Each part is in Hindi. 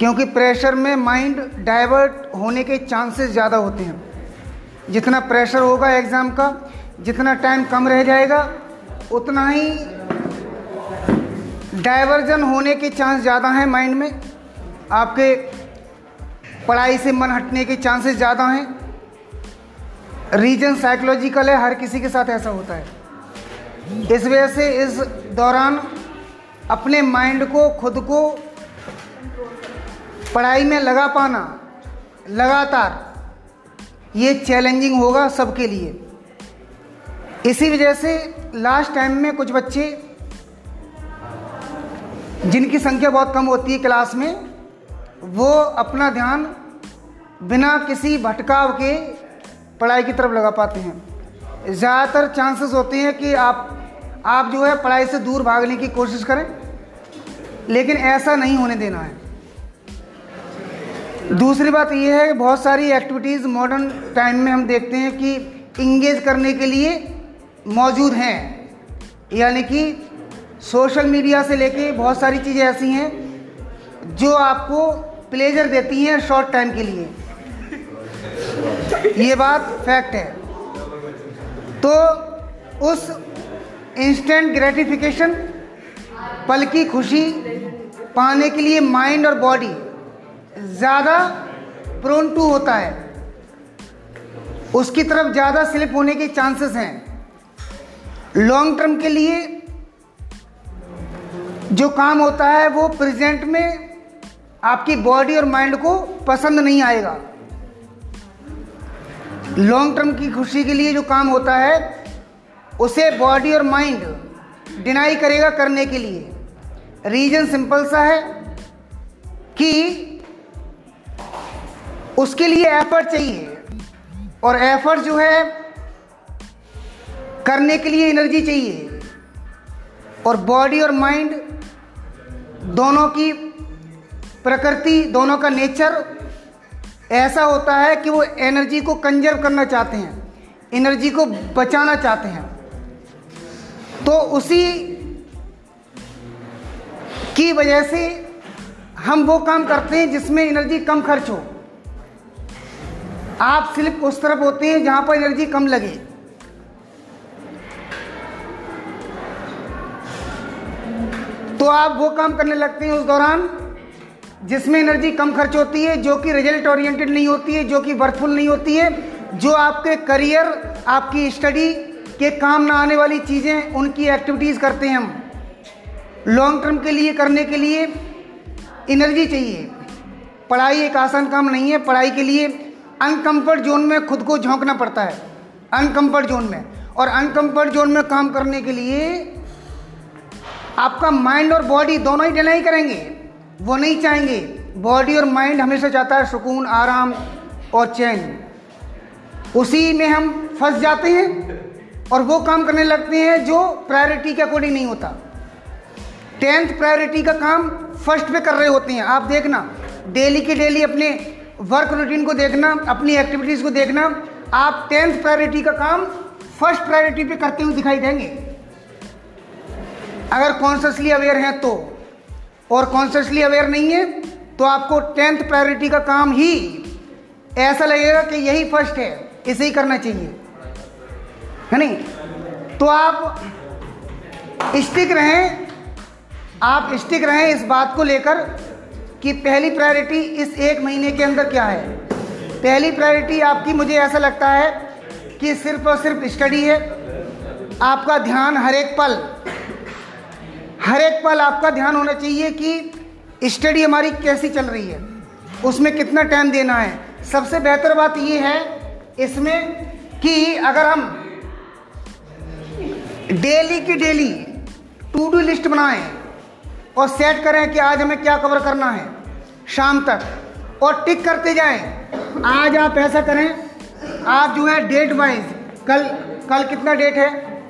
क्योंकि प्रेशर में माइंड डाइवर्ट होने के चांसेस ज़्यादा होते हैं। जितना प्रेशर होगा एग्ज़ाम का, जितना टाइम कम रह जाएगा, उतना ही डाइवर्जन होने के चांस ज़्यादा हैं माइंड में। आपके पढ़ाई से मन हटने के चांसेस ज़्यादा हैं। रीजन साइकोलॉजिकल है, हर किसी के साथ ऐसा होता है। इस वजह से इस दौरान अपने माइंड को, खुद को पढ़ाई में लगा पाना, लगातार, ये चैलेंजिंग होगा सबके लिए। इसी वजह से लास्ट टाइम में कुछ बच्चे, जिनकी संख्या बहुत कम होती है क्लास में, वो अपना ध्यान बिना किसी भटकाव के पढ़ाई की तरफ़ लगा पाते हैं। ज़्यादातर चांसेस होते हैं कि आप आप जो है पढ़ाई से दूर भागने की कोशिश करें, लेकिन ऐसा नहीं होने देना है। दूसरी बात यह है बहुत सारी एक्टिविटीज़ मॉडर्न टाइम में हम देखते हैं कि इंगेज करने के लिए मौजूद हैं। यानी कि सोशल मीडिया से लेके बहुत सारी चीज़ें ऐसी हैं जो आपको प्लेजर देती हैं शॉर्ट टाइम के लिए। ये बात फैक्ट है। तो उस इंस्टेंट ग्रेटिफिकेशन पल की खुशी पाने के लिए माइंड और बॉडी ज़्यादा प्रोन टू होता है। उसकी तरफ़ ज़्यादा स्लिप होने के चांसेस हैं। लॉन्ग टर्म के लिए जो काम होता है, वो प्रेजेंट में आपकी बॉडी और माइंड को पसंद नहीं आएगा। लॉन्ग टर्म की खुशी के लिए जो काम होता है, उसे बॉडी और माइंड डिनाई करेगा करने के लिए। रीजन सिंपल सा है कि उसके लिए एफर्ट चाहिए। और एफर्ट जो है, करने के लिए एनर्जी चाहिए। और बॉडी और माइंड दोनों की प्रकृति, दोनों का नेचर ऐसा होता है कि वो एनर्जी को कंजर्व करना चाहते हैं एनर्जी को बचाना चाहते हैं। तो उसी की वजह से हम वो काम करते हैं जिसमें एनर्जी कम खर्च हो। आप सिर्फ़ उस तरफ़ होते हैं जहाँ पर एनर्जी कम लगे। तो आप वो काम करने लगते हैं उस दौरान जिसमें एनर्जी कम खर्च होती है, जो कि रिज़ल्ट ओरिएंटेड नहीं होती है, जो कि वर्थफुल नहीं होती है, जो आपके करियर आपकी स्टडी के काम ना आने वाली चीज़ें, उनकी एक्टिविटीज़ करते हैं हम। लॉन्ग टर्म के लिए, करने के लिए एनर्जी चाहिए। पढ़ाई एक आसान काम नहीं है, पढ़ाई के लिए अनकंफर्ट जोन में खुद को झोंकना पड़ता है। अनकम्फर्ट जोन में। और अनकंफर्ट जोन में काम करने के लिए आपका माइंड और बॉडी दोनों ही डिनाई करेंगे। वो नहीं चाहेंगे। बॉडी और माइंड हमेशा चाहता है सुकून, आराम और चैन। उसी में हम फंस जाते हैं और वो काम करने लगते हैं जो प्रायोरिटी के अकॉर्डिंग नहीं होता। टेंथ प्रायोरिटी का काम फ़र्स्ट पे कर रहे होते हैं। आप देखना डेली के डेली अपने वर्क रूटीन को देखना, अपनी एक्टिविटीज़ को देखना, आप टेंथ प्रायोरिटी का काम फ़र्स्ट प्रायोरिटी पे करते हुए दिखाई देंगे। अगर कॉन्शियसली अवेयर हैं तो और कॉन्शियसली अवेयर नहीं है तो आपको टेंथ प्रायोरिटी का काम ही ऐसा लगेगा कि यही फ़र्स्ट है, इसे ही करना चाहिए। है नहीं? तो आप स्टिक रहें, आप स्टिक रहें इस बात को लेकर कि पहली प्रायोरिटी इस एक महीने के अंदर क्या है? पहली प्रायोरिटी आपकी, मुझे ऐसा लगता है कि सिर्फ़ और सिर्फ़ स्टडी है। आपका ध्यान हर एक पल, हर एक पल आपका ध्यान होना चाहिए कि स्टडी हमारी कैसी चल रही है। उसमें कितना टाइम देना है। सबसे बेहतर बात यह है इसमें कि अगर हम डेली की डेली टू डू लिस्ट बनाएँ और सेट करें कि आज हमें क्या कवर करना है। शाम तक। और टिक करते जाएँ। आज आप ऐसा करें, आप जो है डेट वाइज कल कल कितना डेट है?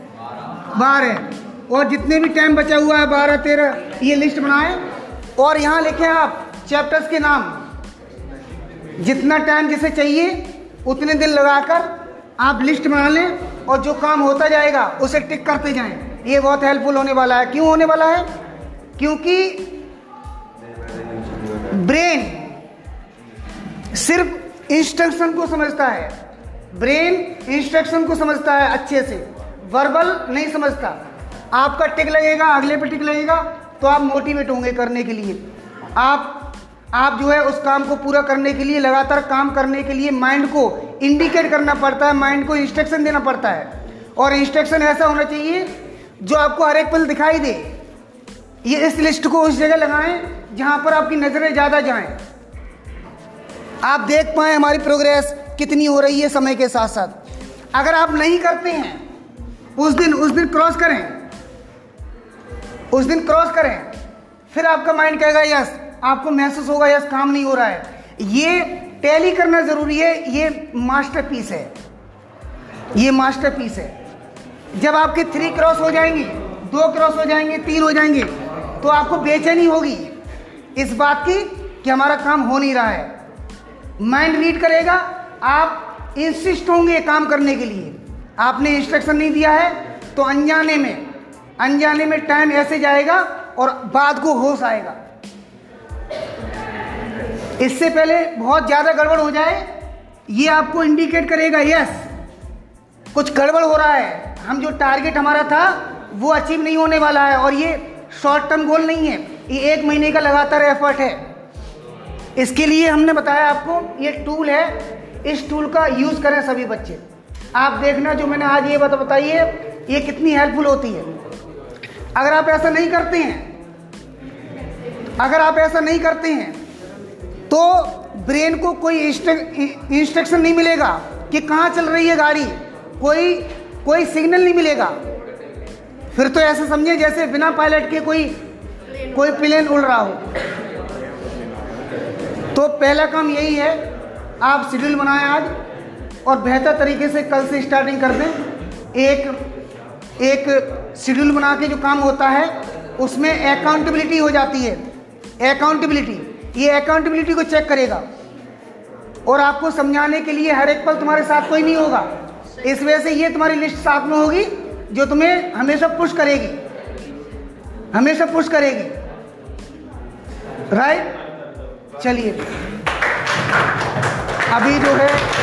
बारह और जितने भी टाइम बचा हुआ है, बारह, तेरह, ये लिस्ट बनाएँ। और यहाँ लिखें आप चैप्टर्स के नाम। जितना टाइम जिसे चाहिए, उतने दिन लगाकर आप लिस्ट बना लें और जो काम होता जाएगा, उसे टिक करते जाएँ। ये बहुत हेल्पफुल होने वाला है। क्यों होने वाला है? क्योंकि ब्रेन सिर्फ़ इंस्ट्रक्शन को समझता है। ब्रेन इंस्ट्रक्शन को समझता है अच्छे से। वर्बल नहीं समझता। आपका टिक लगेगा, अगले पे टिक लगेगा तो आप मोटिवेट होंगे करने के लिए। आप आप जो है उस काम को पूरा करने के लिए, लगातार काम करने के लिए माइंड को इंडिकेट करना पड़ता है, माइंड को इंस्ट्रक्शन देना पड़ता है। और इंस्ट्रक्शन ऐसा होना चाहिए जो आपको हर एक पल दिखाई दे। ये इस लिस्ट को उस जगह लगाएँ जहाँ पर आपकी नज़रें ज़्यादा जाएँ। आप देख पाए हमारी प्रोग्रेस कितनी हो रही है समय के साथ साथ। अगर आप नहीं करते हैं, उस दिन उस दिन क्रॉस करें। उस दिन क्रॉस करें। फिर आपका माइंड कहेगा, यस, आपको महसूस होगा, यस, काम नहीं हो रहा है। ये टैली करना ज़रूरी है, ये मास्टरपीस है। ये मास्टरपीस है। जब आपके थ्री क्रॉस हो जाएँगी, दो क्रॉस हो जाएँगे, तीन हो जाएँगे तो आपको बेचैनी होगी इस बात की कि हमारा काम हो नहीं रहा है। माइंड रीड करेगा, आप इंसिस्ट होंगे काम करने के लिए। आपने इंस्ट्रक्शन नहीं दिया है तो अनजाने में अनजाने में टाइम ऐसे जाएगा और बाद को होश आएगा। इससे पहले बहुत ज़्यादा गड़बड़ हो जाए, ये आपको इंडिकेट करेगा यस कुछ गड़बड़ हो रहा है। हम जो टारगेट हमारा था, वो अचीव नहीं होने वाला है और ये शॉर्ट टर्म गोल नहीं है। ये एक महीने का लगातार एफर्ट है। इसके लिए हमने बताया आपको, ये टूल है। इस टूल का यूज़ करें सभी बच्चे। आप देखना जो मैंने आज ये बता बताई है, ये कितनी हेल्पफुल होती है। अगर आप ऐसा नहीं करते हैं, अगर आप ऐसा नहीं करते हैं तो ब्रेन को कोई इंस्ट्रक्शन नहीं मिलेगा कि कहाँ चल रही है गाड़ी। कोई कोई सिग्नल नहीं मिलेगा। फिर तो ऐसा समझे जैसे बिना पायलट के कोई कोई प्लेन उड़ रहा हो। तो पहला काम यही है, आप शेड्यूल बनाएँ आज और बेहतर तरीके से कल से स्टार्टिंग कर दें। एक एक शेड्यूल बना के जो काम होता है, उसमें अकाउंटेबिलिटी हो जाती है। अकाउंटेबिलिटी ये अकाउंटेबिलिटी को चेक करेगा। और आपको समझाने के लिए हर एक पल तुम्हारे साथ कोई नहीं होगा। इस वजह से ये तुम्हारी लिस्ट साथ में होगी। जो तुम्हें हमेशा पुश करेगी। हमेशा पुश करेगी। राइट चलिए। अभी जो है